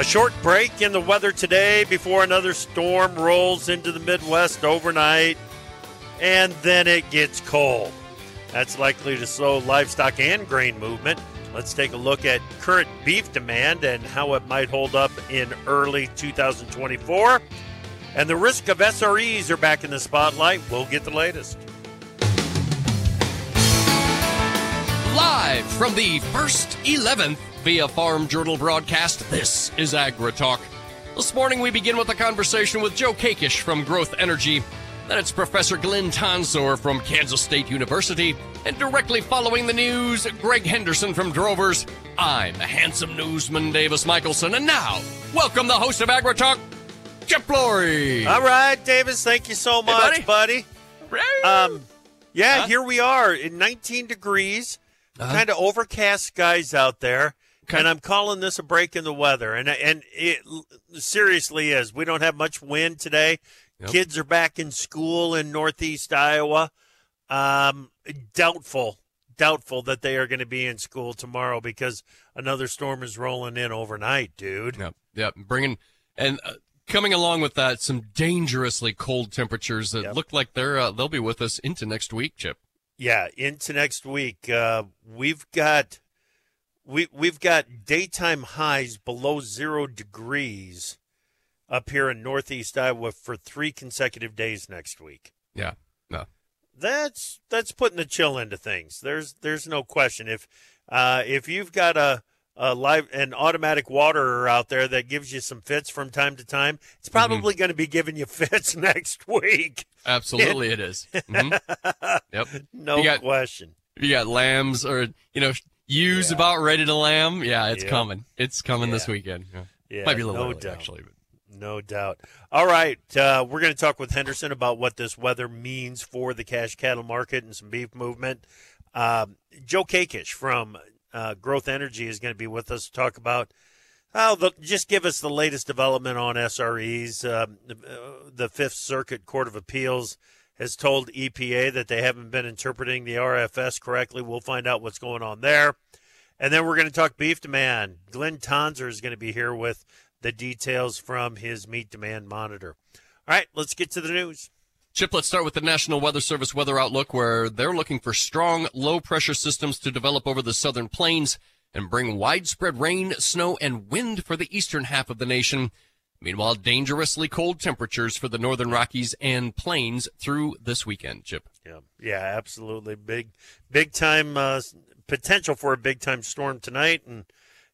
A short break in the weather today before another storm rolls into the Midwest overnight, and then it gets cold. That's likely to slow livestock and grain movement. Let's take a look at current beef demand and how it might hold up in early 2024. And the risk of SREs are back in the spotlight. We'll get the latest. Live from the first 11th via Farm Journal broadcast, this is AgriTalk. This morning we begin with a conversation with Joe Kakesh from Growth Energy. Then it's Professor Glynn Tonsor from Kansas State University. And directly following the news, Greg Henderson from Drovers. I'm the handsome newsman Davis Michaelsen. And now, welcome the host of AgriTalk, Chip Flory. All right, Davis, thank you so much, buddy. buddy. Um, yeah, Huh? here we are in 19 degrees, Uh-huh. kind of overcast skies out there. Okay. And I'm calling this a break in the weather, and and it seriously is. We don't have much wind today. Yep. Kids are back in school in Northeast Iowa. Um, doubtful, doubtful that they are going to be in school tomorrow because another storm is rolling in overnight, dude. Yep, yep. Bringing and uh, coming along with that, some dangerously cold temperatures that Yep. look like they're uh, they'll be with us into next week, Chip. Yeah, into next week. Uh, we've got we we've got daytime highs below zero degrees up here in northeast Iowa for three consecutive days next week. Yeah, no, That's that's putting the chill into things. There's there's no question. If uh, if you've got a a live an automatic waterer out there that gives you some fits from time to time, it's probably going to be giving you fits next week. absolutely it is. Mhm. Yep. No You got- question. You got lambs or you know ewes Yeah. about ready to lamb. Yeah, it's Yeah. coming. It's coming this weekend. Yeah. Yeah, Might be a little no early, doubt. actually. But. No doubt. All right. Uh, we're going to talk with Henderson about what this weather means for the cash cattle market and some beef movement. Um, Joe Kakesh from uh, Growth Energy is going to be with us to talk about. Oh, the, just give us the latest development on SREs. Um, uh, the Fifth Circuit Court of Appeals has told EPA that they haven't been interpreting the RFS correctly. We'll find out what's going on there. And then we're going to talk beef demand. Glynn Tonsor is going to be here with the details from his meat demand monitor. All right, let's get to the news. Chip, let's start with the National Weather Service weather outlook, where they're looking for strong, low pressure systems to develop over the southern plains and bring widespread rain, snow, and wind for the eastern half of the nation. Meanwhile, dangerously cold temperatures for the northern Rockies and plains through this weekend, Chip. Yeah, yeah, absolutely. Big, big time uh, potential for a big time storm tonight, and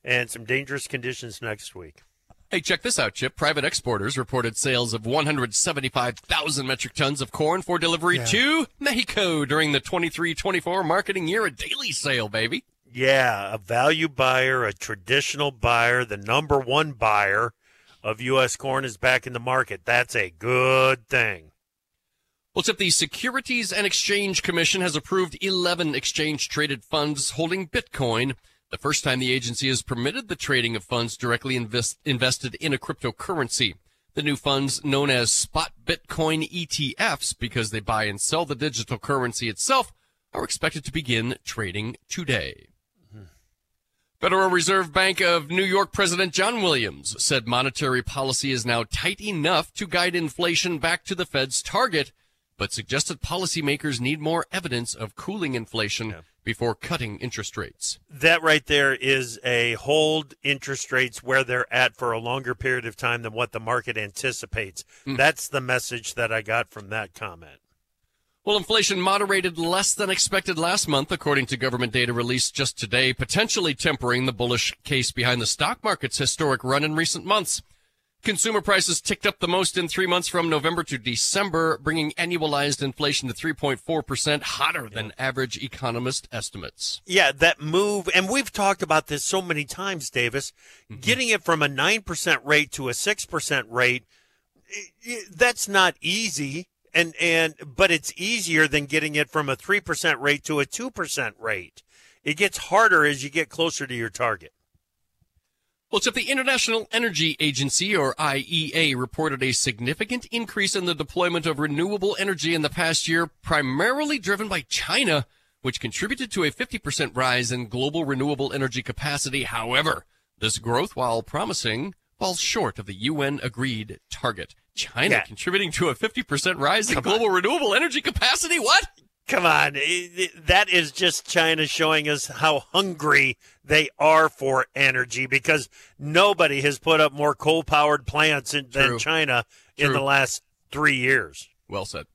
and some dangerous conditions next week. Hey, check this out, Chip. Private exporters reported sales of 175,000 metric tons of corn for delivery to Mexico during the 23-24 marketing year. A daily sale, baby. Yeah, a value buyer, a traditional buyer, the number one buyer of U.S. corn is back in the market. That's a good thing. Well, Chip, the Securities and Exchange Commission has approved 11 exchange traded funds holding Bitcoin. The first time the agency has permitted the trading of funds directly invest- invested in a cryptocurrency. The new funds, known as spot Bitcoin ETFs, because they buy and sell the digital currency itself, are expected to begin trading today. Federal Reserve Bank of New York President John Williams said monetary policy is now tight enough to guide inflation back to the Fed's target, but suggested policymakers need more evidence of cooling inflation before cutting interest rates. That right there is a hold interest rates where they're at for a longer period of time than what the market anticipates. Hmm. That's the message that I got from that comment. Well, inflation moderated less than expected last month, according to government data released just today, potentially tempering the bullish case behind the stock market's historic run in recent months. Consumer prices ticked up the most in three months from November to December, bringing annualized inflation to 3.4%, hotter than average economist estimates. Yeah, that move, and we've talked about this so many times, Davis. Mm-hmm. Getting it from a 9% rate to a 6% rate, that's not easy. And and but it's easier than getting it from a 3% rate to a 2% rate. It gets harder as you get closer to your target. Well, except the International Energy Agency, or IEA, reported a significant increase in the deployment of renewable energy in the past year, primarily driven by China, which contributed to a 50% rise in global renewable energy capacity. However, this growth, while promising, falls short of the UN agreed target. China Yeah. contributing to a 50% rise in Come global renewable energy capacity? What? Come on, that is just China showing us how hungry they are for energy because nobody has put up more coal-powered plants in, than True. China in the last three years. Well said.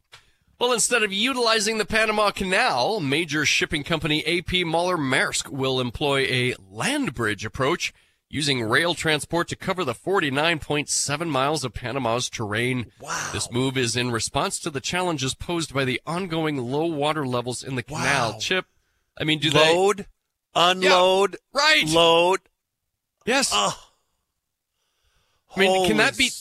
Well, instead of utilizing the Panama Canal, major shipping company AP Moller Maersk will employ a land bridge approach using rail transport to cover the 49.7 miles of Panama's terrain. Wow. This move is in response to the challenges posed by the ongoing low water levels in the canal. Wow. Chip, I mean, do they? load, unload, Right. load. Yes. Oh, I mean, can that be-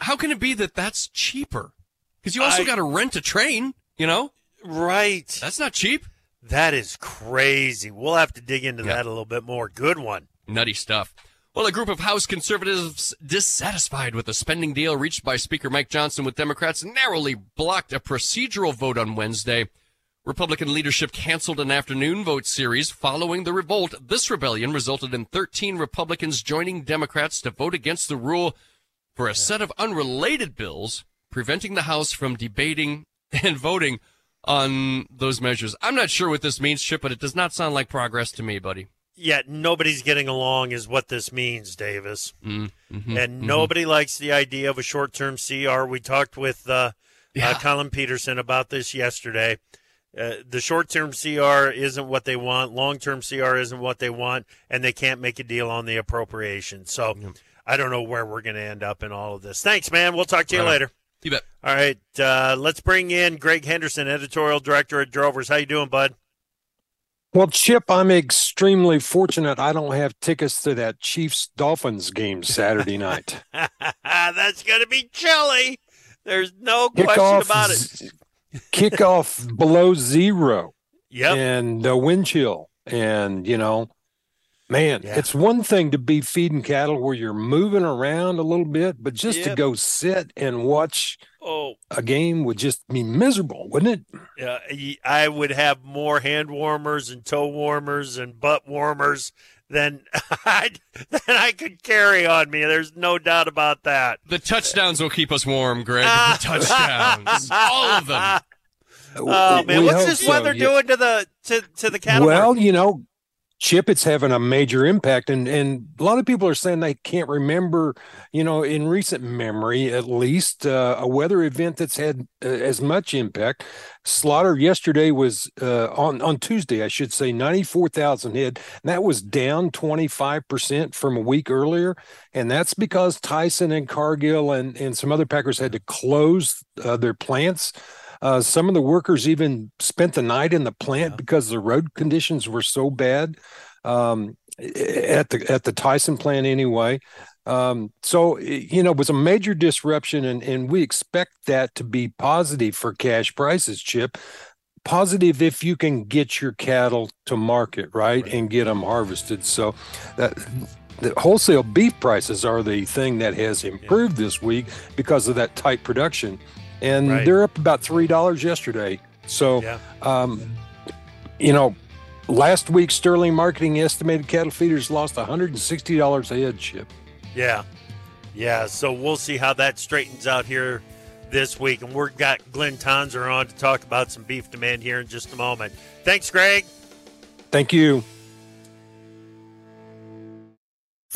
How can it be that that's cheaper? Because you also got to rent a train, you know? right? That's not cheap. That is crazy. We'll have to dig into Yeah. that a little bit more. Good one. Nutty stuff. Well, a group of House conservatives dissatisfied with the spending deal reached by Speaker Mike Johnson with Democrats narrowly blocked a procedural vote on Wednesday. Republican leadership canceled an afternoon vote series following the revolt. This rebellion resulted in 13 Republicans joining Democrats to vote against the rule for a set of unrelated bills, preventing the House from debating and voting on those measures. I'm not sure what this means, Chip, but it does not sound like progress to me, buddy. Yeah, nobody's getting along is what this means, Davis. Mm, mhm, and mhm. nobody likes the idea of a short-term CR. We talked with uh, Yeah. uh, Collin Peterson about this yesterday. Uh, the short-term CR isn't what they want. Long-term CR isn't what they want, and they can't make a deal on the appropriation. So I don't know where we're going to end up in all of this. Thanks, man. We'll talk to you Right later. You bet. All right, uh, let's bring in Greg Henderson, editorial director at Drovers. How you doing, bud? Well, Chip, I'm extremely fortunate I don't have tickets to that Chiefs Dolphins game Saturday night. That's going to be chilly. There's no question Kickoff, about it. kickoff below zero Yep. and uh, wind chill. And, you know, man, Yeah. it's one thing to be feeding cattle where you're moving around a little bit, but just to go sit and watch Oh, a game would just be miserable, wouldn't it? Yeah, y- I would have more hand warmers and toe warmers and butt warmers than I than I could carry on me. There's no doubt about that. The touchdowns will keep us warm, Greg. The touchdowns. All of them. Oh man, We what's hope this so, weather yeah. doing to the to to the cattle? Well, market? you know, Chip, it's having a major impact, and and a lot of people are saying they can't remember, you know, in recent memory at least, uh, a weather event that's had uh, as much impact. Slaughter yesterday was uh, on on Tuesday, I should say, ninety four thousand head. And that was down twenty five percent from a week earlier, and that's because Tyson and Cargill and and some other packers had to close uh, their plants. Uh, some of the workers even spent the night in the plant Yeah. because the road conditions were so bad um, at the at the Tyson plant anyway. Um, so you know, it was a major disruption, and and we expect that to be positive for cash prices. Chip, positive if you can get your cattle to market right, Right. and get them harvested. So that. The wholesale beef prices are the thing that has improved this week because of that tight production, and Right. they're up about three dollars yesterday. So, Yeah. um, you know, last week Sterling Marketing estimated cattle feeders lost one hundred and sixty dollars a head. Chip. Yeah, yeah. So we'll see how that straightens out here this week, and we've got Glynn Tonsor on to talk about some beef demand here in just a moment. Thanks, Greg. Thank you.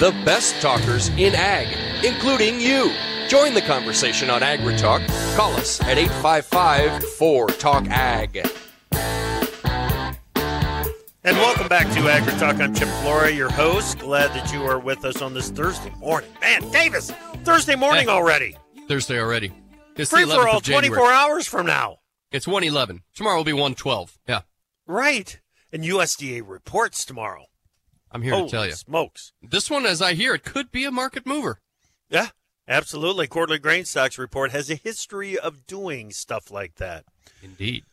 The best talkers in ag, including you. Join the conversation on AgriTalk. Call us at 855 4 Talk Ag. And welcome back to AgriTalk. I'm Chip Flory, your host. Glad that you are with us on this Thursday morning. Man, Davis, Thursday morning Hey. already. Thursday already. It's Free the for 11th all of January. 24 hours from now. It's 111. Tomorrow will be 112. Yeah, Right. And USDA reports tomorrow. I'm here Holy to tell you. smokes. This one, as I hear it, could be a market mover. Yeah, absolutely. Quarterly grain stocks report has a history of doing stuff like that. Indeed.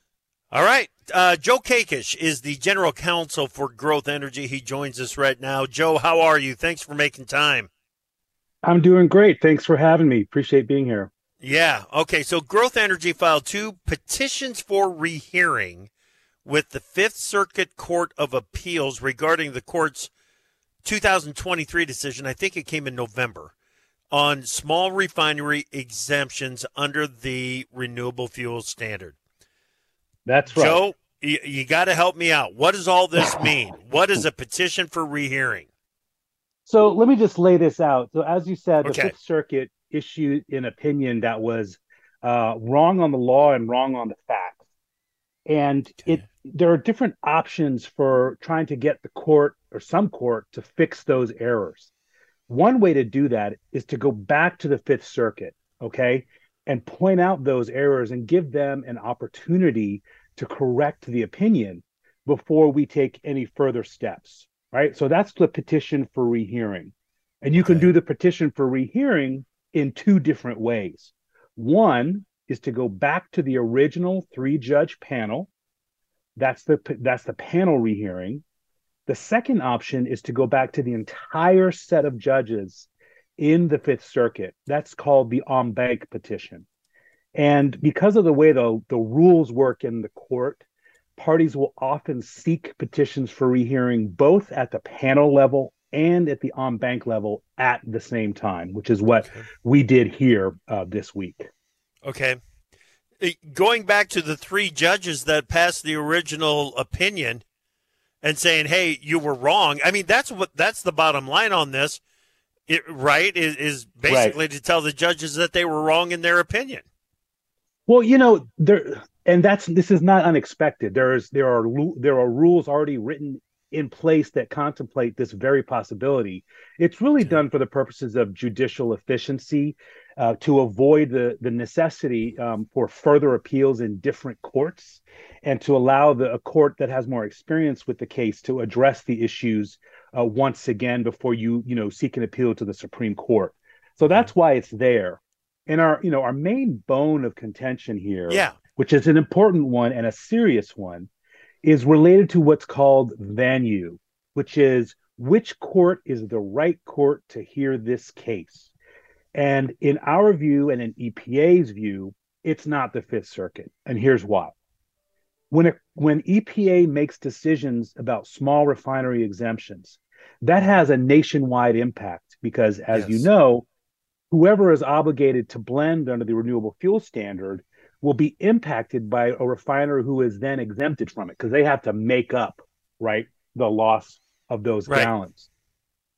All right. Uh, Joe Kakesh is the general counsel for Growth Energy. He joins us right now. Joe, how are you? Thanks for making time. I'm doing great. Thanks for having me. Appreciate being here. Yeah. Okay. So Growth Energy filed two petitions for rehearing with the Fifth Circuit Court of Appeals regarding the court's 2023 decision. I think it came in November on small refinery exemptions under the renewable fuel standard. That's right. Joe, you, you got to help me out. What does all this mean? what is a petition for rehearing? So let me just lay this out. So as you said, the Okay. Fifth Circuit issued an opinion that was uh, wrong on the law and wrong on the facts, and it there are different options for trying to get the court or some court to fix those errors. One way to do that is to go back to the Fifth Circuit, okay, and point out those errors and give them an opportunity to correct the opinion before we take any further steps, right? So that's the petition for rehearing. And you can do the petition for rehearing in two different ways. One is to go back to the original three judge panel. That's the that's the panel rehearing. The second option is to go back to the entire set of judges in the Fifth Circuit. That's called the en banc petition. And because of the way the, the rules work in the court, parties will often seek petitions for rehearing both at the panel level and at the en banc level at the same time, which is what we did here uh, this week. Okay. Going back to the three judges that passed the original opinion and saying, "Hey, you were wrong." I mean, that's what that's the bottom line on this. It, right is, is basically to tell the judges that they were wrong in their opinion. Well, you know, there and that's this is not unexpected. There is there are there are rules already written in place that contemplate this very possibility. It's really done for the purposes of judicial efficiency, uh, to avoid the the necessity um, for further appeals in different courts, and to allow the a court that has more experience with the case to address the issues uh, once again before you you know seek an appeal to the Supreme Court. So that's why it's there. And our you know our main bone of contention here Yeah. which is an important one and a serious one, is related to what's called venue, which is which court is the right court to hear this case. And in our view, and in EPA's view, it's not the Fifth Circuit. And here's why. When, when EPA makes decisions about small refinery exemptions, that has a nationwide impact because, as you know, whoever is obligated to blend under the renewable fuel standard will be impacted by a refiner who is then exempted from it because they have to make up right the loss of those Right. gallons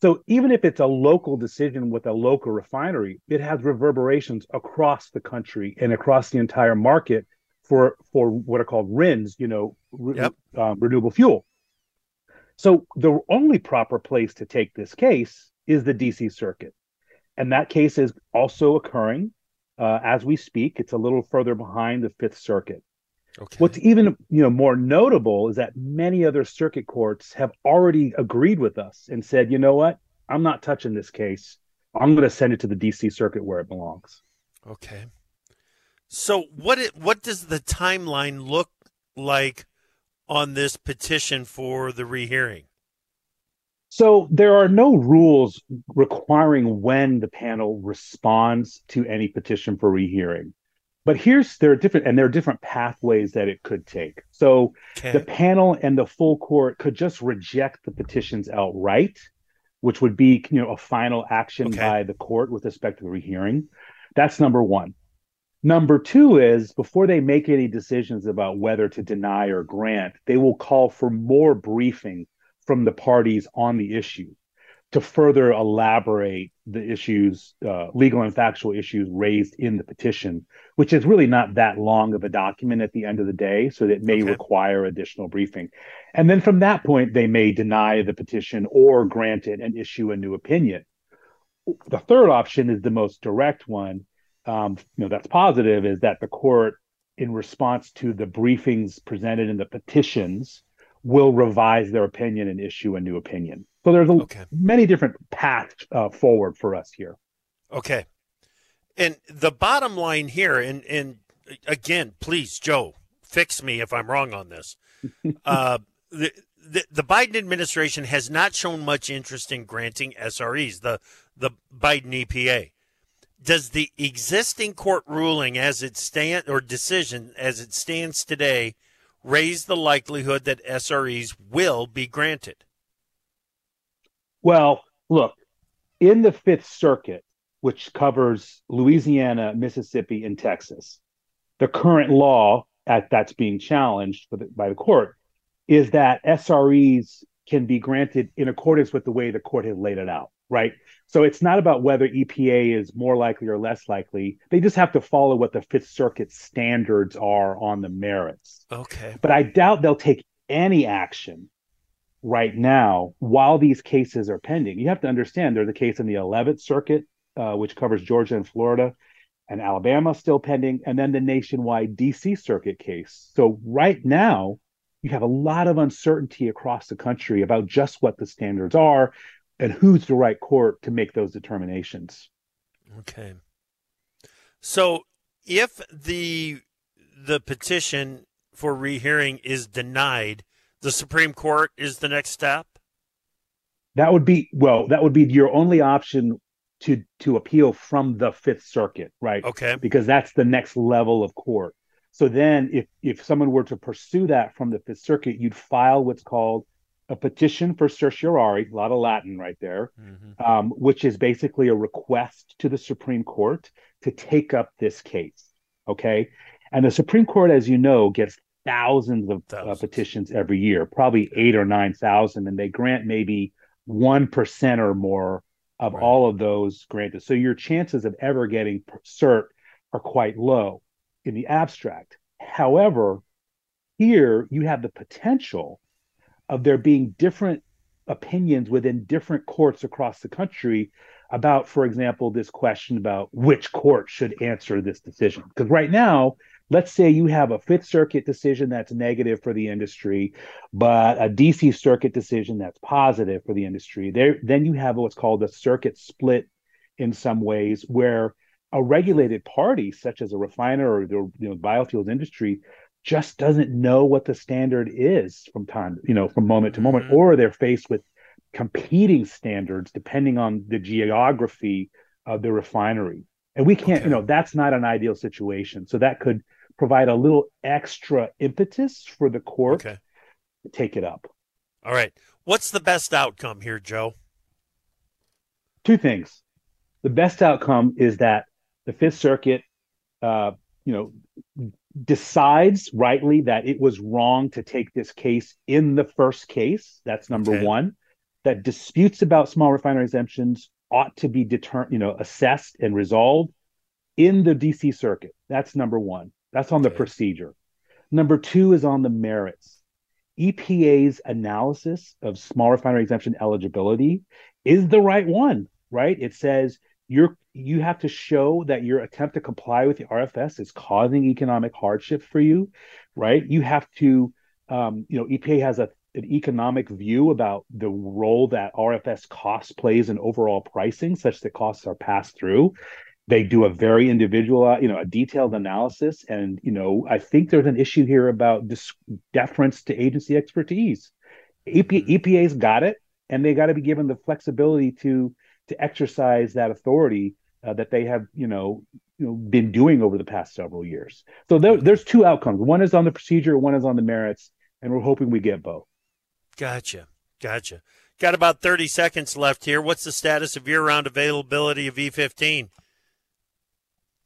So even if it's a local decision with a local refinery, it has reverberations across the country and across the entire market for for what are called RINs, you know, re- Yep. um, renewable fuel. So the only proper place to take this case is the DC Circuit, and that case is also occurring uh, as we speak. It's a little further behind the Fifth Circuit. Okay. What's even you know more notable is that many other circuit courts have already agreed with us and said, you know what, I'm not touching this case. I'm going to send it to the DC Circuit where it belongs. Okay. So what it, what does the timeline look like on this petition for the rehearing? So there are no rules requiring when the panel responds to any petition for rehearing. But here's there are different and there are different pathways that it could take. So Okay. the panel and the full court could just reject the petitions outright, which would be you know a final action Okay. by the court with respect to the rehearing. That's number one. Number two is before they make any decisions about whether to deny or grant, they will call for more briefing from the parties on the issue to further elaborate the issues, uh, legal and factual issues raised in the petition, which is really not that long of a document at the end of the day. So that may Okay. require additional briefing. And then from that point, they may deny the petition or grant it and issue a new opinion. The third option is the most direct one. Um, you know, that's positive is that the court, in response to the briefings presented in the petitions, will revise their opinion and issue a new opinion. So there's a, Okay. many different paths uh, forward for us here. Okay. And the bottom line here, and and again, please, Joe, fix me if I'm wrong on this. uh, the, the the Biden administration has not shown much interest in granting SREs. The the Biden EPA. Does the existing court ruling as it stand or decision as it stands today raise the likelihood that SREs will be granted? Well, look, in the Fifth Circuit, which covers Louisiana, Mississippi, and Texas, the current law at, that's being challenged for the, by the court is that SREs can be granted in accordance with the way the court has laid it out, right? So it's not about whether EPA is more likely or less likely. They just have to follow what the Fifth Circuit standards are on the merits. Okay. But I doubt they'll take any action right now while these cases are pending. You have to understand there's a case in the 11th Circuit, uh, which covers Georgia and Florida, and Alabama still pending, and then the nationwide DC Circuit case. So right now, you have a lot of uncertainty across the country about just what the standards are and who's the right court to make those determinations. Okay. So if the the petition for rehearing is denied, the Supreme Court is the next step? That would be well, that would be your only option to to appeal from the Fifth Circuit, right? Okay. Because that's the next level of court. So then if if someone were to pursue that from the Fifth Circuit, you'd file what's called a petition for certiorari, a lot of Latin right there, Mhm. um, which is basically a request to the Supreme Court to take up this case. Okay. And the Supreme Court, as you know, gets thousands of uh, petitions every year, probably eight or 9,000, and they grant maybe 1% or more of Right. all of those granted. So your chances of ever getting cert are quite low in the abstract. However, here you have the potential of there being different opinions within different courts across the country about, for example, this question about which court should answer this decision. Because right now, let's say you have a Fifth Circuit decision that's negative for the industry, but a DC Circuit decision that's positive for the industry. There, then you have what's called a circuit split in some ways, where a regulated party, such as a refiner or the you know, biofuels industry, just doesn't know what the standard is from time, you know, from moment to moment, Mhm. or they're faced with competing standards depending on the geography of the refinery. And we can't, Okay. you know, that's not an ideal situation. So that could provide a little extra impetus for the court Okay. to take it up. All right. What's the best outcome here, Joe? Two things. The best outcome is that the Fifth Circuit, uh, you know, decides rightly that it was wrong to take this case in the first case. That's number Okay. one. that disputes about small refinery exemptions ought to be determined, you know, assessed and resolved in the DC circuit. That's number one. That's on the procedure. Number two is on the merits. EPA's analysis of small refinery exemption eligibility is the right one, right? It says you're you have to show that your attempt to comply with the RFS is causing economic hardship for you, right? You have to, um, you know, EPA has a an economic view about the role that RFS cost plays in overall pricing, such that costs are passed through. They do a very individual, uh, you know, a detailed analysis, and you know, I think there's an issue here about dis- deference to agency expertise. EP, mm-hmm. EPA's got it, and they got to be given the flexibility to to exercise that authority uh, that they have, you know, you know, been doing over the past several years. So there, mm-hmm. there's two outcomes. One is on the procedure, one is on the merits, and we're hoping we get both. Gotcha. Gotcha. Got about 30 seconds left here. What's the status of year round availability of E15?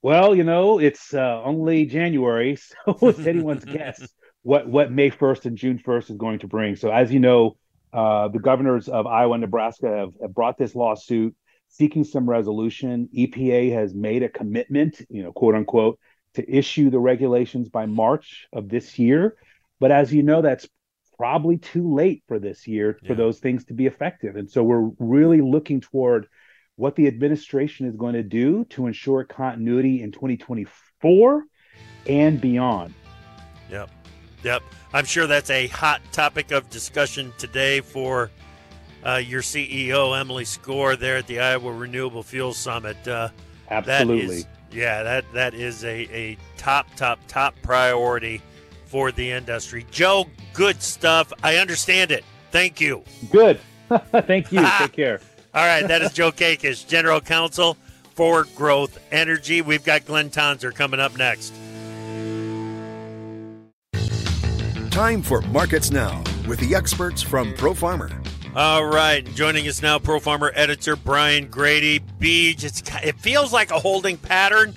Well, you know, it's uh, only January, so it's anyone's guess what, what May 1st and June 1st is going to bring. So, as you know, uh, the governors of Iowa and Nebraska have, have brought this lawsuit seeking some resolution. EPA has made a commitment, you know, quote unquote, to issue the regulations by March of this year. But as you know, that's probably too late for this year for those things to be effective. And so we're really looking toward what the administration is going to do to ensure continuity in 2024 and beyond. Yep. Yep. I'm sure that's a hot topic of discussion today for uh, your CEO, Emily Skor, there at the Iowa Renewable Fuel Summit. Uh, Absolutely. That is, yeah, that, that is a, a top, top, top priority for the industry. Joe, good stuff. I understand it. Thank you. Good. Thank you. Take care. All right, that is Joe Kakesh, General Counsel for Growth Energy. We've got Glynn Tonsor coming up next. Time for Markets Now with the experts from Pro Farmer. All right, joining us now, Pro Farmer editor Brian Grete. Beej, it feels like a holding pattern,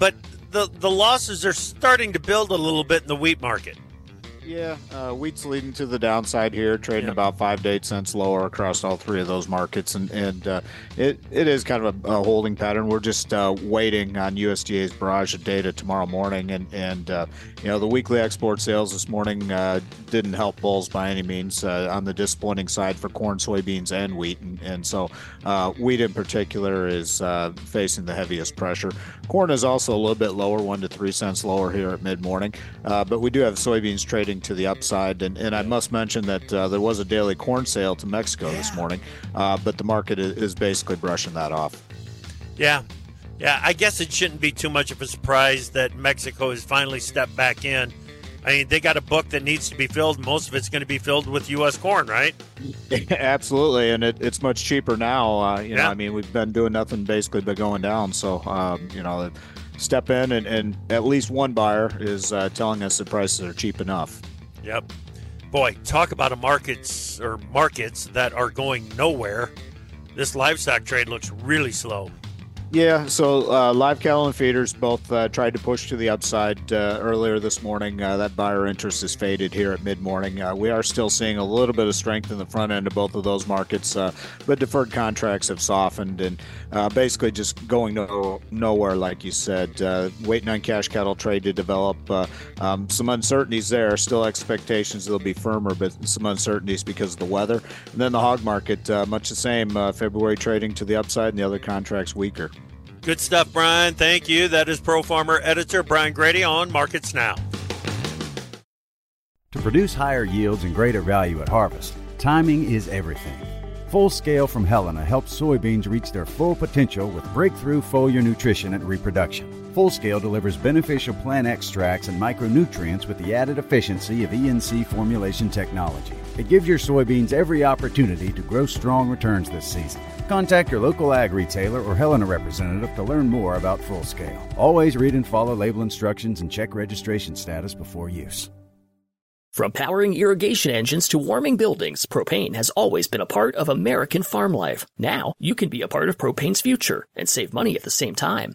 but the the losses are starting to build a little bit in the wheat market. Yeah, uh, wheat's leading to the downside here, trading yeah. about five to eight cents lower across all three of those markets, and and uh, it it is kind of a, a holding pattern. We're just uh, waiting on USDA's barrage of data tomorrow morning, and and uh, you know the weekly export sales this morning uh, didn't help bulls by any means uh, on the disappointing side for corn, soybeans, and wheat, and, and so wheat in particular is facing the heaviest pressure. Corn is also a little bit lower, one to three cents lower here at mid morning, but we do have soybeans trading to the upside. And, and I must mention that uh, there was a daily corn sale to Mexico yeah. this morning, uh, but the market is basically brushing that off. Yeah. Yeah, I guess it shouldn't be too much of a surprise that Mexico has finally stepped back in. I mean, they got a book that needs to be filled. Most of it's going to be filled with U.S. corn, right? Absolutely, and it, it's much cheaper now. Uh, you yeah. know, I mean, we've been doing nothing basically but going down. So, um, you know, step in, and, and at least one buyer is uh, telling us the prices are cheap enough. Yep. Boy, talk about a markets or markets that are going nowhere. This livestock trade looks really slow. Yeah, so uh, live cattle and feeders both uh, tried to push to the upside uh, earlier this morning. Uh, that buyer interest is faded here at mid morning. Uh, we are still seeing a little bit of strength in the front end of both of those markets, uh, but deferred contracts have softened and basically just going no, nowhere, like you said. waiting on cash cattle trade to develop. Um, some uncertainties there, still expectations they'll be firmer, but some uncertainties because of the weather. And then the hog market, much the same. February trading to the upside and the other contracts weaker. Good stuff, Brian. Thank you. That is Pro Farmer editor Brian Grete on Markets Now. To produce higher yields and greater value at harvest, timing is everything. Full Scale from Helena helps soybeans reach their full potential with breakthrough foliar nutrition and reproduction. Full Scale delivers beneficial plant extracts and micronutrients with the added efficiency of ENC formulation technology. It gives your soybeans every opportunity to grow strong returns this season. Contact your local ag retailer or Helena representative to learn more about Full Scale. Always read and follow label instructions and check registration status before use. From powering irrigation engines to warming buildings, propane has always been a part of American farm life. Now, you can be a part of propane's future and save money at the same time.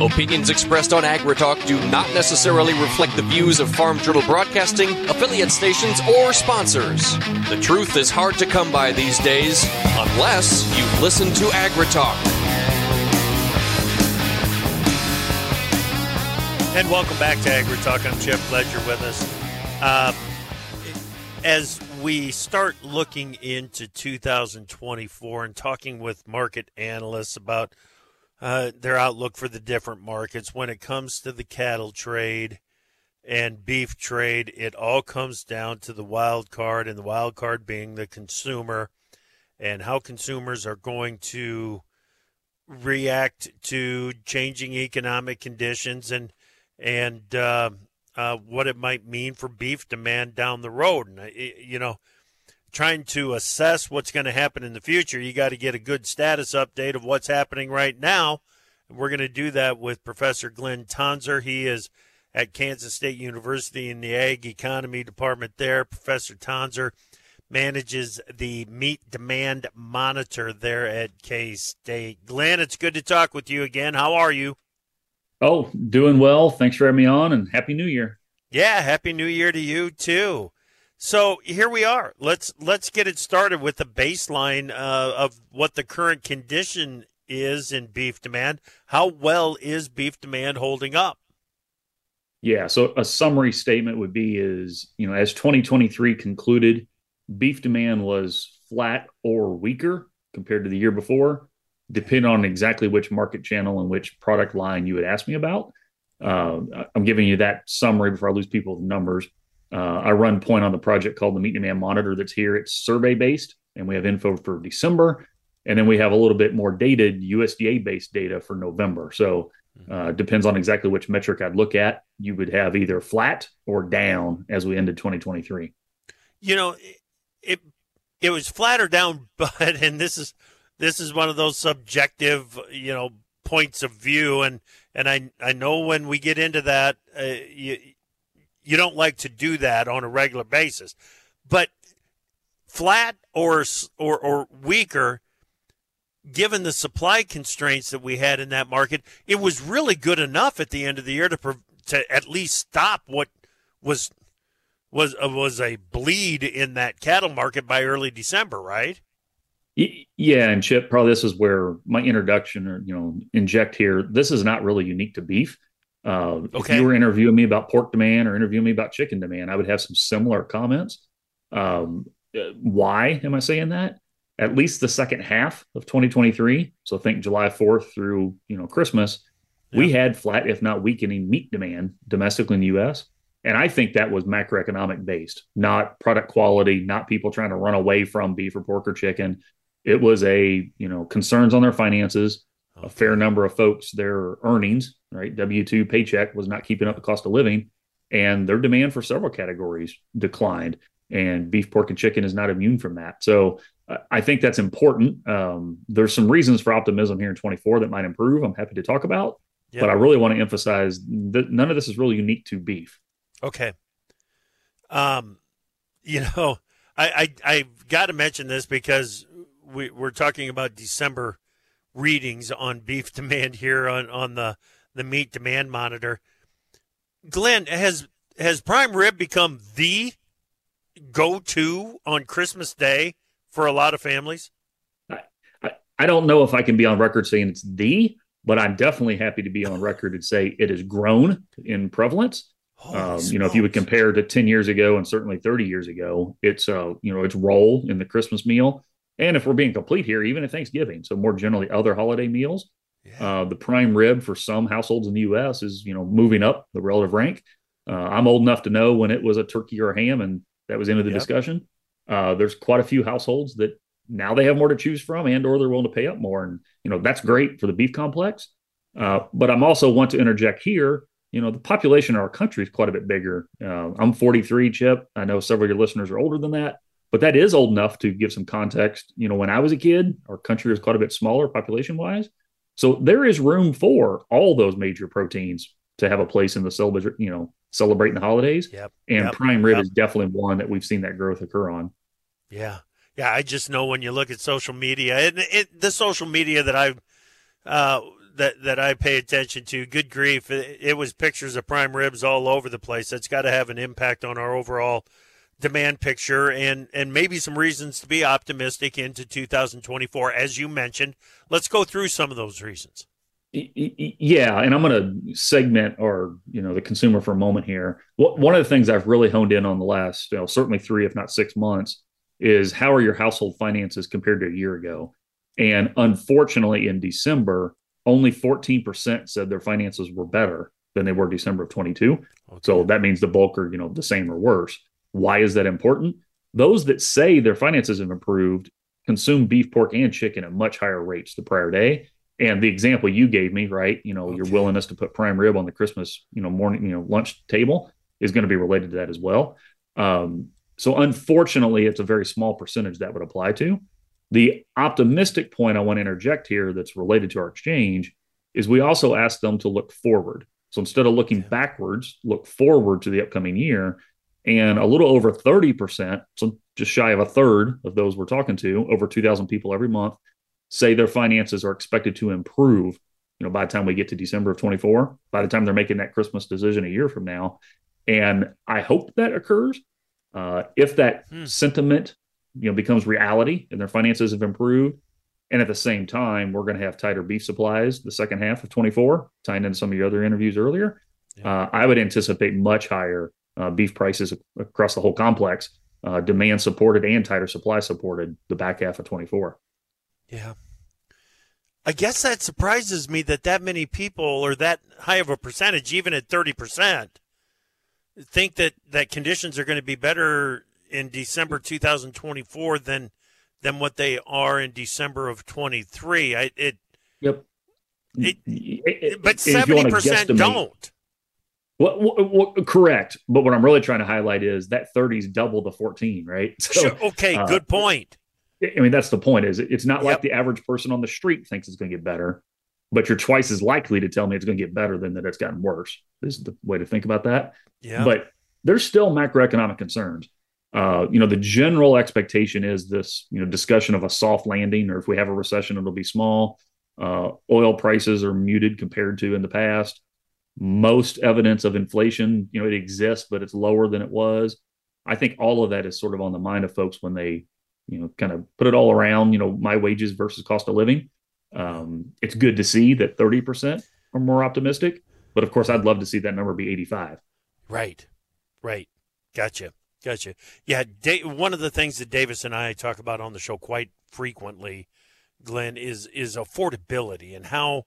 Opinions expressed on AgriTalk do not necessarily reflect the views of Farm Journal Broadcasting, affiliate stations, or sponsors. The truth is hard to come by these days, unless you listen to AgriTalk. And welcome back to AgriTalk. I'm Jeff Ledger with us. Um, as we start looking into 2024 and talking with market analysts about uh, their outlook for the different markets when it comes to the cattle trade and beef trade, it all comes down to the wild card, and the wild card being the consumer and how consumers are going to react to changing economic conditions and and uh, uh, what it might mean for beef demand down the road. And, you know, trying to assess what's going to happen in the future, you got to get a good status update of what's happening right now. And we're going to do that with Professor Glynn Tonsor. He is at Kansas State University in the Ag Economy Department there. Professor Tonsor manages the meat demand monitor there at K State. Glynn, it's good to talk with you again. How are you? Oh, doing well. Thanks for having me on and happy new year. Yeah, happy new year to you too. So here we are. Let's let's get it started with the baseline uh, of what the current condition is in beef demand. How well is beef demand holding up? Yeah, so a summary statement would be is, you know, as 2023 concluded, beef demand was flat or weaker compared to the year before depend on exactly which market channel and which product line you would ask me about. Uh, I'm giving you that summary before I lose people with numbers. Uh, I run point on the project called the Meat Demand Monitor that's here. It's survey based, and we have info for December, and then we have a little bit more dated USDA based data for November. So uh, depends on exactly which metric I'd look at. You would have either flat or down as we ended 2023. You know, it it was flat or down, but and this is this is one of those subjective, you know, points of view, and and I I know when we get into that, uh, you you don't like to do that on a regular basis, but flat or or or weaker. Given the supply constraints that we had in that market, it was really good enough at the end of the year to to at least stop what was was uh, was a bleed in that cattle market by early December, right? Yeah, and Chip, probably this is where my introduction or you know inject here. This is not really unique to beef. Uh, okay. If you were interviewing me about pork demand or interviewing me about chicken demand, I would have some similar comments. Um, uh, why am I saying that? At least the second half of 2023, so think July 4th through you know Christmas, yeah. we had flat, if not weakening, meat demand domestically in the U.S. And I think that was macroeconomic based, not product quality, not people trying to run away from beef or pork or chicken. It was a, you know, concerns on their finances, a fair number of folks, their earnings, right? W 2 paycheck was not keeping up the cost of living, and their demand for several categories declined. And beef, pork, and chicken is not immune from that. So uh, I think that's important. Um, there's some reasons for optimism here in 24 that might improve. I'm happy to talk about, yep. but I really want to emphasize that none of this is really unique to beef. Okay. Um, you know, I, I I've got to mention this because we, we're talking about December readings on beef demand here on, on the, the meat demand monitor. Glynn, has has prime rib become the go to on Christmas Day for a lot of families? I, I, I don't know if I can be on record saying it's the, but I'm definitely happy to be on record and say it has grown in prevalence. Um, you know, if you would compare to 10 years ago and certainly 30 years ago, it's uh, you know, it's role in the Christmas meal. And if we're being complete here, even at Thanksgiving, so more generally other holiday meals, yeah. uh, the prime rib for some households in the U.S. is you know moving up the relative rank. Uh, I'm old enough to know when it was a turkey or a ham, and that was into the yep. discussion. Uh, there's quite a few households that now they have more to choose from, and or they're willing to pay up more, and you know that's great for the beef complex. Uh, but I'm also want to interject here. You know, the population in our country is quite a bit bigger. Uh, I'm 43, Chip. I know several of your listeners are older than that, but that is old enough to give some context. You know, when I was a kid, our country was quite a bit smaller population wise. So there is room for all those major proteins to have a place in the celebration, you know, celebrating the holidays. Yep. And yep. prime rib yep. is definitely one that we've seen that growth occur on. Yeah. Yeah. I just know when you look at social media and it, the social media that I, uh, that, that I pay attention to, good grief, it, it was pictures of prime ribs all over the place. That's got to have an impact on our overall demand picture and and maybe some reasons to be optimistic into 2024 as you mentioned. Let's go through some of those reasons. Yeah and i'm going to segment or you know the consumer for a moment here. One of the things i've really honed in on the last you know, certainly three if not six months is how are your household finances compared to a year ago? And unfortunately in december only 14% said their finances were better than they were december of 22 okay. so that means the bulk are you know the same or worse why is that important? Those that say their finances have improved consume beef, pork, and chicken at much higher rates the prior day. And the example you gave me, right? You know, okay. your willingness to put prime rib on the Christmas, you know, morning, you know, lunch table is going to be related to that as well. Um, so unfortunately, it's a very small percentage that would apply to. The optimistic point I want to interject here that's related to our exchange is we also ask them to look forward. So instead of looking backwards, look forward to the upcoming year and a little over 30%, so just shy of a third of those we're talking to, over 2,000 people every month, say their finances are expected to improve, you know, by the time we get to December of 24, by the time they're making that Christmas decision a year from now. And I hope that occurs. Uh, if that hmm. sentiment, you know, becomes reality and their finances have improved, and at the same time, we're going to have tighter beef supplies the second half of 24, tying into some of your other interviews earlier. Yeah. Uh, I would anticipate much higher uh, beef prices across the whole complex, uh, demand supported and tighter supply supported the back half of 24. Yeah. I guess that surprises me that that many people or that high of a percentage, even at 30%, think that, that conditions are going to be better in December 2024 than than what they are in December of 23. I it Yep. It, it, but 70% don't. Well, well, well, correct. But what I'm really trying to highlight is that 30 is double the 14, right? So, sure. Okay, uh, good point. I mean, that's the point. Is it's not yep. like the average person on the street thinks it's going to get better, but you're twice as likely to tell me it's going to get better than that it's gotten worse. This is the way to think about that. Yeah. But there's still macroeconomic concerns. Uh, you know, the general expectation is this, you know, discussion of a soft landing, or if we have a recession, it'll be small. Uh, oil prices are muted compared to in the past most evidence of inflation, you know, it exists, but it's lower than it was. I think all of that is sort of on the mind of folks when they, you know, kind of put it all around, you know, my wages versus cost of living. Um, it's good to see that 30% are more optimistic, but of course, I'd love to see that number be 85. Right. Right. Gotcha. Gotcha. Yeah. one of the things that Davis and I talk about on the show quite frequently, Glynn, is, is affordability and how,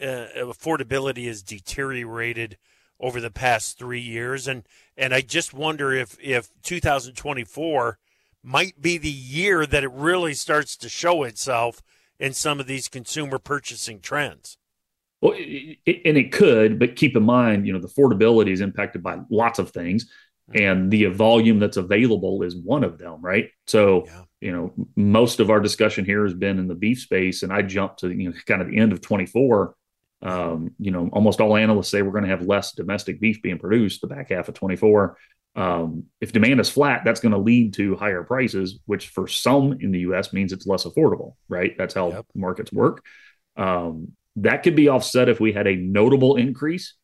uh, affordability has deteriorated over the past three years, and and I just wonder if if 2024 might be the year that it really starts to show itself in some of these consumer purchasing trends. Well, it, it, and it could, but keep in mind, you know, the affordability is impacted by lots of things, mm-hmm. and the volume that's available is one of them, right? So, yeah. you know, most of our discussion here has been in the beef space, and I jumped to you know kind of the end of 24 um, you know, almost all analysts say we're going to have less domestic beef being produced the back half of 24. Um, if demand is flat, that's going to lead to higher prices, which for some in the U.S. means it's less affordable, right? That's how yep. markets work. Um, that could be offset if we had a notable increase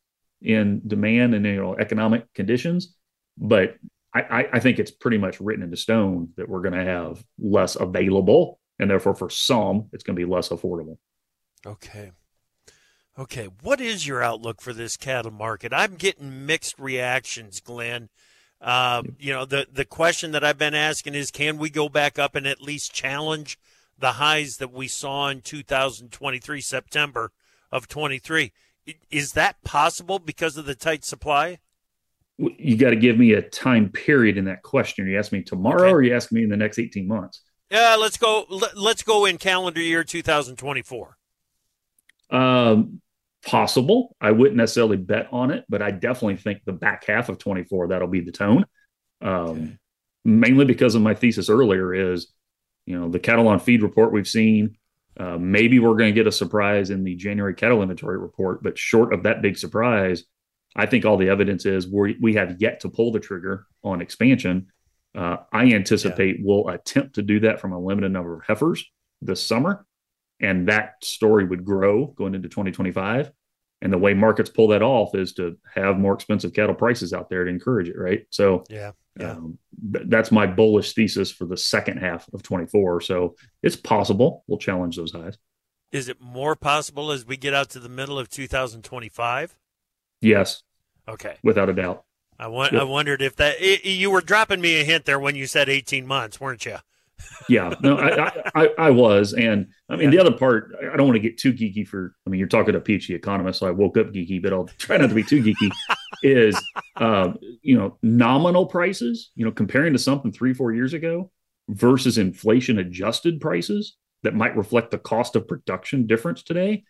in demand and you know economic conditions, but I, I think it's pretty much written into stone that we're going to have less available, and therefore for some it's going to be less affordable. Okay. Okay, what is your outlook for this cattle market? I'm getting mixed reactions, Glynn. Uh, you know, the the question that I've been asking is, can we go back up and at least challenge the highs that we saw in 2023 September of 23? Is that possible because of the tight supply? You got to give me a time period in that question. Are you asking me tomorrow, okay. or are you asking me in the next 18 months? Yeah, let's go. Let's go in calendar year 2024. Um, possible. I wouldn't necessarily bet on it, but I definitely think the back half of 24 that'll be the tone. Um, okay. Mainly because of my thesis earlier is, you know, the cattle on feed report we've seen. Uh, maybe we're going to get a surprise in the January cattle inventory report, but short of that big surprise, I think all the evidence is we we have yet to pull the trigger on expansion. Uh, I anticipate yeah. we'll attempt to do that from a limited number of heifers this summer and that story would grow going into 2025 and the way markets pull that off is to have more expensive cattle prices out there to encourage it right? So yeah, yeah. Um, th- that's my bullish thesis for the second half of 24 so it's possible we'll challenge those highs. Is it more possible as we get out to the middle of 2025 yes. Okay. Without a doubt. I, wa- yep. I wondered if that it, you were dropping me a hint there when you said 18 months weren't you yeah, no, I, I, I, was, and I mean yeah. the other part. I don't want to get too geeky for. I mean, you're talking to PhD economist, so I woke up geeky, but I'll try not to be too geeky. is uh, you know nominal prices, you know, comparing to something three four years ago versus inflation adjusted prices that might reflect the cost of production difference today.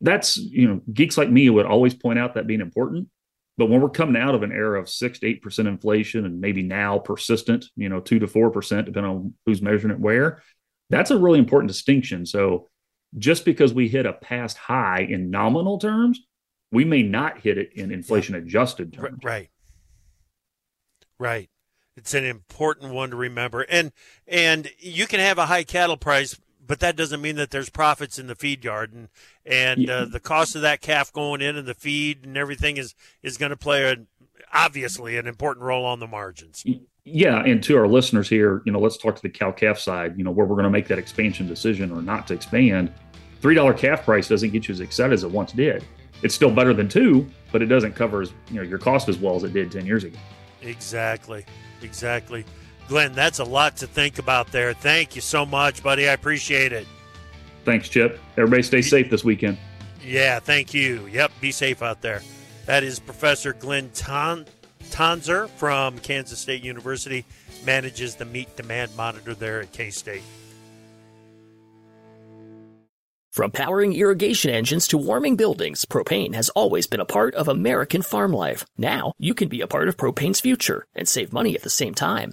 That's you know geeks like me would always point out that being important but when we're coming out of an era of six to eight percent inflation and maybe now persistent, you know, two to four percent, depending on who's measuring it where, that's a really important distinction. So just because we hit a past high in nominal terms, we may not hit it in inflation adjusted terms. Right. Right. It's an important one to remember. And and you can have a high cattle price but that doesn't mean that there's profits in the feed yard and and uh, the cost of that calf going in and the feed and everything is is going to play a, obviously an important role on the margins. Yeah, and to our listeners here, you know, let's talk to the cow calf side. You know, where we're going to make that expansion decision or not to expand. Three dollar calf price doesn't get you as excited as it once did. It's still better than two, but it doesn't cover as you know your cost as well as it did ten years ago. Exactly, exactly. Glynn, that's a lot to think about there. Thank you so much, buddy. I appreciate it. Thanks, Chip. Everybody stay safe this weekend. Yeah, thank you. Yep, be safe out there. That is Professor Glynn Ton- Tonsor from Kansas State University, manages the meat demand monitor there at K State. From powering irrigation engines to warming buildings, propane has always been a part of American farm life. Now, you can be a part of propane's future and save money at the same time.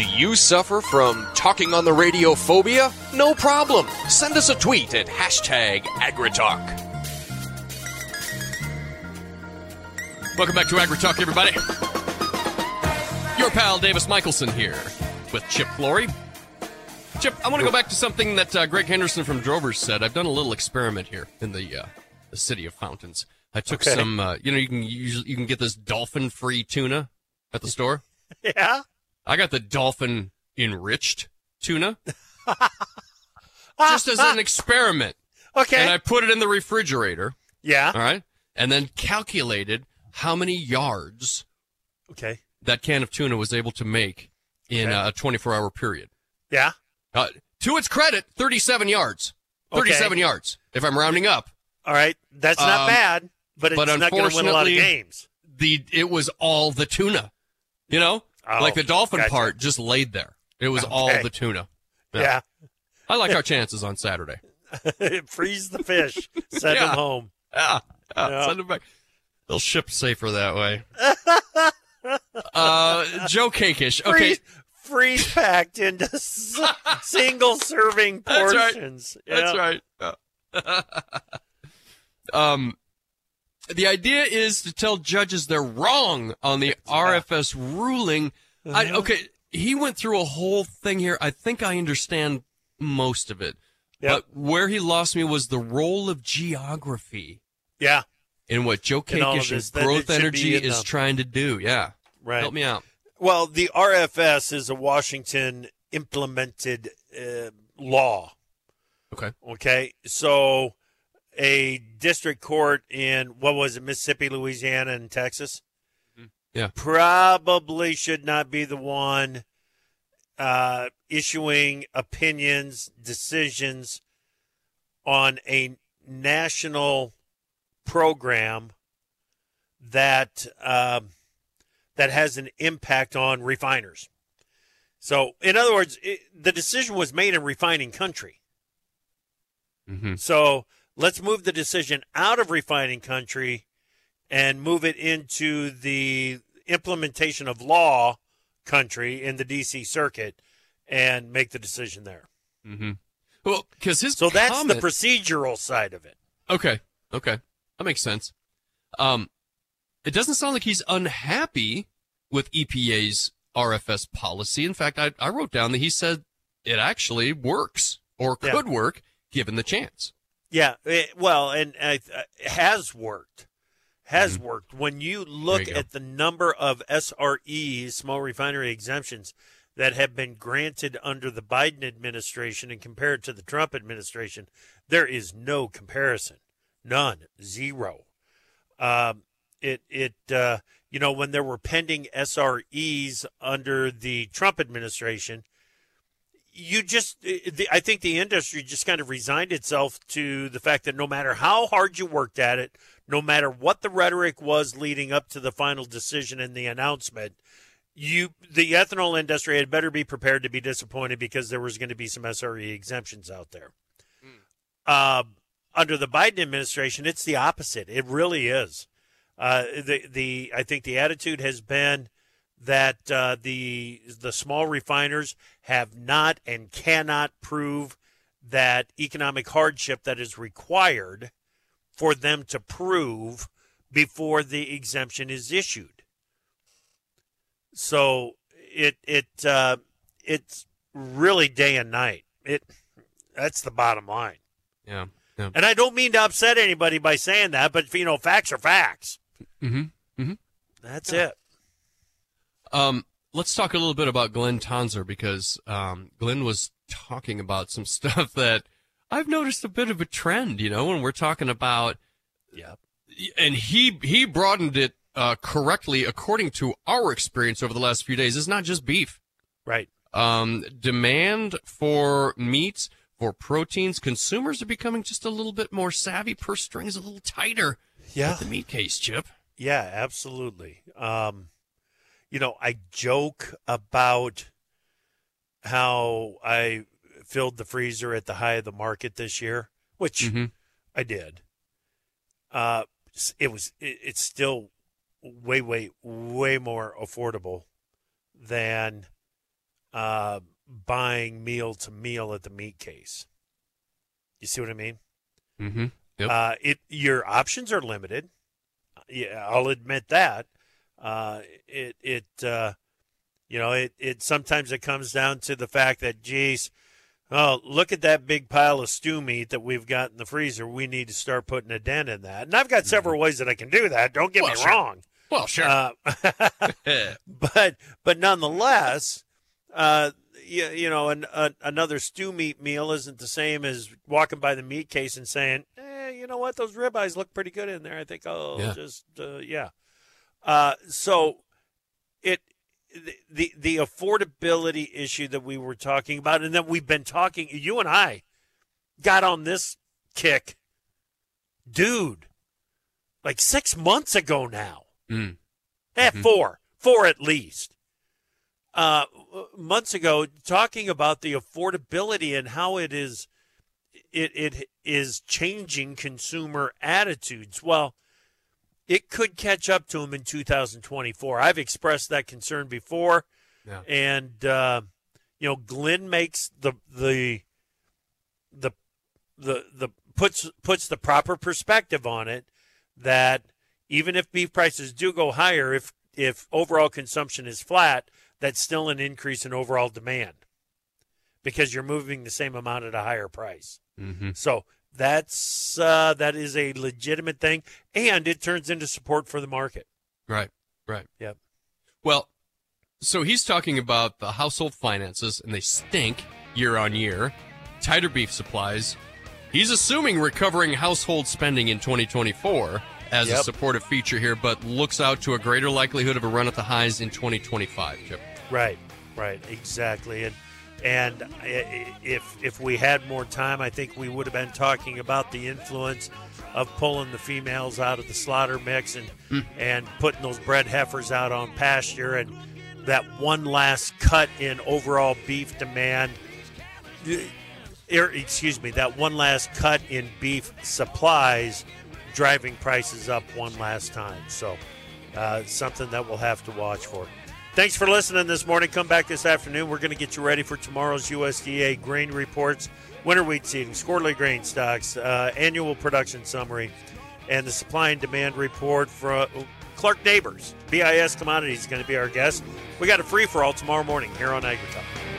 Do you suffer from talking on the radio phobia? No problem. Send us a tweet at hashtag AgriTalk. Welcome back to AgriTalk, everybody. Your pal Davis Michaelsen here with Chip Flory. Chip, I want to go back to something that uh, Greg Henderson from Drovers said. I've done a little experiment here in the uh, the city of Fountains. I took Okay. some. Uh, you know, you can usually you can get this dolphin-free tuna at the store. Yeah. I got the dolphin enriched tuna just as an experiment, Okay. and I put it in the refrigerator. yeah. All right, and then calculated how many yards Okay. that can of tuna was able to make in Okay. a 24-hour period. Yeah. Uh, to its credit, 37 yards. Okay. 37 yards, if I'm rounding up. All right. That's not Um, bad, but it's but not going to win a lot of games. The It was all the tuna. You know? Oh, like the dolphin gotcha. part just laid there. It was all the tuna. Yeah. I like our chances on Saturday. Freeze the fish. Send Yeah. them home. Yeah, yeah, Yeah. send them back. They'll ship safer that way. uh, Joe Kakesh. Okay, Freeze, freeze packed into s- single serving That's right. portions. that's right. Yeah. um, the idea is to tell judges they're wrong on the RFS ruling. I, Uh-huh. okay, he went through a whole thing here. I think I understand most of it. Yep. But where he lost me was the role of geography Yeah. in what Joe In all of Kakesh this, and Growth Energy is trying to do. Yeah. Right. Help me out. Well, the RFS is a Washington implemented uh, law. Okay. Okay. So a district court in, what was it, Mississippi, Louisiana, and Texas? Yeah. Probably should not be the one uh, issuing opinions, decisions on a national program that um, that has an impact on refiners. So, in other words, it, the decision was made in refining country. Mm-hmm. So let's move the decision out of refining country and move it into the implementation of law country in the DC circuit and make the decision there. Mm-hmm. Well, because his So that's comment- the procedural side of it. Okay. Okay. That makes sense. Um, it doesn't sound like he's unhappy with EPA's RFS policy. In fact, I, I wrote down that he said it actually works or Yeah. could work given the chance. Yeah, it, well, and uh, it has worked. Has worked. When you look you at the number of SREs, small refinery exemptions, that have been granted under the Biden administration and compared to the Trump administration, there is no comparison. None. Zero. Um, it it uh, you know when there were pending SREs under the Trump administration, you just the, I think the industry just kind of resigned itself to the fact that no matter how hard you worked at it, no matter what the rhetoric was leading up to the final decision and the announcement, you the ethanol industry had better be prepared to be disappointed because there was going to be some SRE exemptions out there. Um, under the Biden administration, it's the opposite. It really is. Uh, the the I think the attitude has been that uh, the the small refiners have not and cannot prove that economic hardship that is required for them to prove before the exemption is issued. So it it uh, it's really day and night. It that's the bottom line. Yeah. Yeah. And I don't mean to upset anybody by saying that, but you know, facts are facts. Mm-hmm. Mm-hmm. That's it. Um, let's talk a little bit about Glynn Tonsor because um, Glynn was talking about some stuff that I've noticed a bit of a trend. You know, when we're talking about, yeah, and he he broadened it uh, correctly according to our experience over the last few days. It's not just beef, right? Um, demand for meats, for proteins, consumers are becoming just a little bit more savvy. Purse strings a little tighter. Yeah, with the meat case, Chip. Yeah, absolutely. Um, you know, I joke about how I filled the freezer at the high of the market this year, which Mm-hmm. I did. Uh, it was it, it's still way way way more affordable than uh, buying meal to meal at the meat case. You see what I mean? Mm-hmm. Yep. Uh, it your options are limited. Yeah, I'll admit that. Uh, it it uh, you know it it sometimes it comes down to the fact that geez, Oh, look at that big pile of stew meat that we've got in the freezer. We need to start putting a dent in that. And I've got several mm-hmm. ways that I can do that. Don't get well, me sure. wrong. Well, sure. Uh, but but nonetheless, uh, you, you know, an, a, another stew meat meal isn't the same as walking by the meat case and saying, eh, you know what, those ribeyes look pretty good in there. I think I'll yeah. just uh, yeah. Uh, so it the the affordability issue that we were talking about, and that we've been talking. You and I got on this kick, dude, like six months ago now. Mm. Eh, mm-hmm. four, four at least. Uh, months ago, talking about the affordability and how it is, it it is changing consumer attitudes. Well, it could catch up to him in 2024. I've expressed that concern before, yeah. and uh, you know, Glynn makes the the the the the puts puts the proper perspective on it that even if beef prices do go higher, if if overall consumption is flat, that's still an increase in overall demand because you're moving the same amount at a higher price. Mm-hmm. So that's uh, that is a legitimate thing, and it turns into support for the market. Right. Right. Yep. Well, so he's talking about the household finances, and they stink year on year. Tighter beef supplies. He's assuming recovering household spending in 2024 as yep. a supportive feature here, but looks out to a greater likelihood of a run at the highs in 2025. Chip. Right. Right. Exactly. And and if if we had more time, I think we would have been talking about the influence of pulling the females out of the slaughter mix and mm. and putting those bred heifers out on pasture and that one last cut in overall beef demand. Er, excuse me, that one last cut in beef supplies driving prices up one last time. So, uh, something that we'll have to watch for. Thanks for listening this morning. Come back this afternoon. We're going to get you ready for tomorrow's USDA grain reports, winter wheat seedings, quarterly grain stocks, uh, annual production summary, and the supply and demand report for uh, Clark Neighbors. BIS Commodities is going to be our guest. We got a free for all tomorrow morning here on AgriTalk.